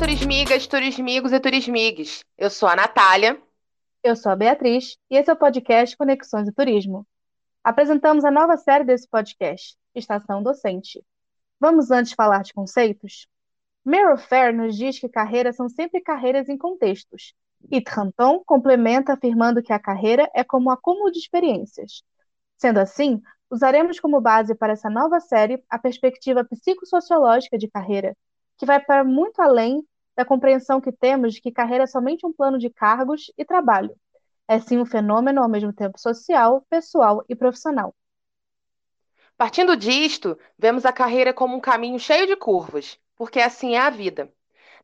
turismigas, turismigos e turismigues. Eu sou a Natália. Eu sou a Beatriz e esse é o podcast Conexões e Turismo. Apresentamos a nova série desse podcast, Estação Docente. Vamos antes falar de conceitos? Meryl Fair nos diz que carreiras são sempre carreiras em contextos. E Tranton complementa afirmando que a carreira é como um acúmulo de experiências. Sendo assim, usaremos como base para essa nova série a perspectiva psicossociológica de carreira, que vai para muito além da compreensão que temos de que carreira é somente um plano de cargos e trabalho. É sim um fenômeno ao mesmo tempo social, pessoal e profissional. Partindo disto, vemos a carreira como um caminho cheio de curvas, porque assim é a vida.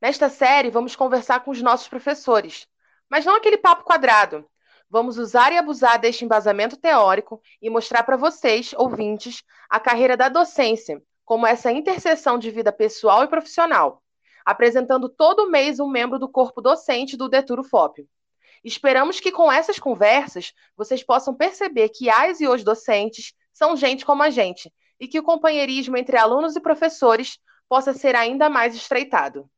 Nesta série, vamos conversar com os nossos professores, mas não aquele papo quadrado. Vamos usar e abusar deste embasamento teórico e mostrar para vocês, ouvintes, a carreira da docência, como essa interseção de vida pessoal e profissional, apresentando todo mês um membro do corpo docente do Deturo FOP. Esperamos que com essas conversas vocês possam perceber que as e os docentes são gente como a gente e que o companheirismo entre alunos e professores possa ser ainda mais estreitado.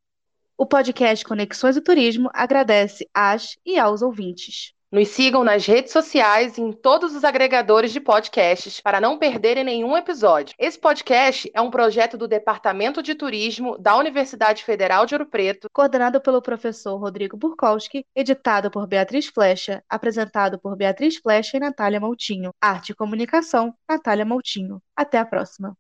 O podcast Conexões e Turismo agradece às e aos ouvintes. Nos sigam nas redes sociais e em todos os agregadores de podcasts para não perderem nenhum episódio. Esse podcast é um projeto do Departamento de Turismo da Universidade Federal de Ouro Preto, coordenado pelo professor Rodrigo Burkowski, editado por Beatriz Flecha, apresentado por Beatriz Flecha e Natália Moutinho. Arte e comunicação, Natália Moutinho. Até a próxima.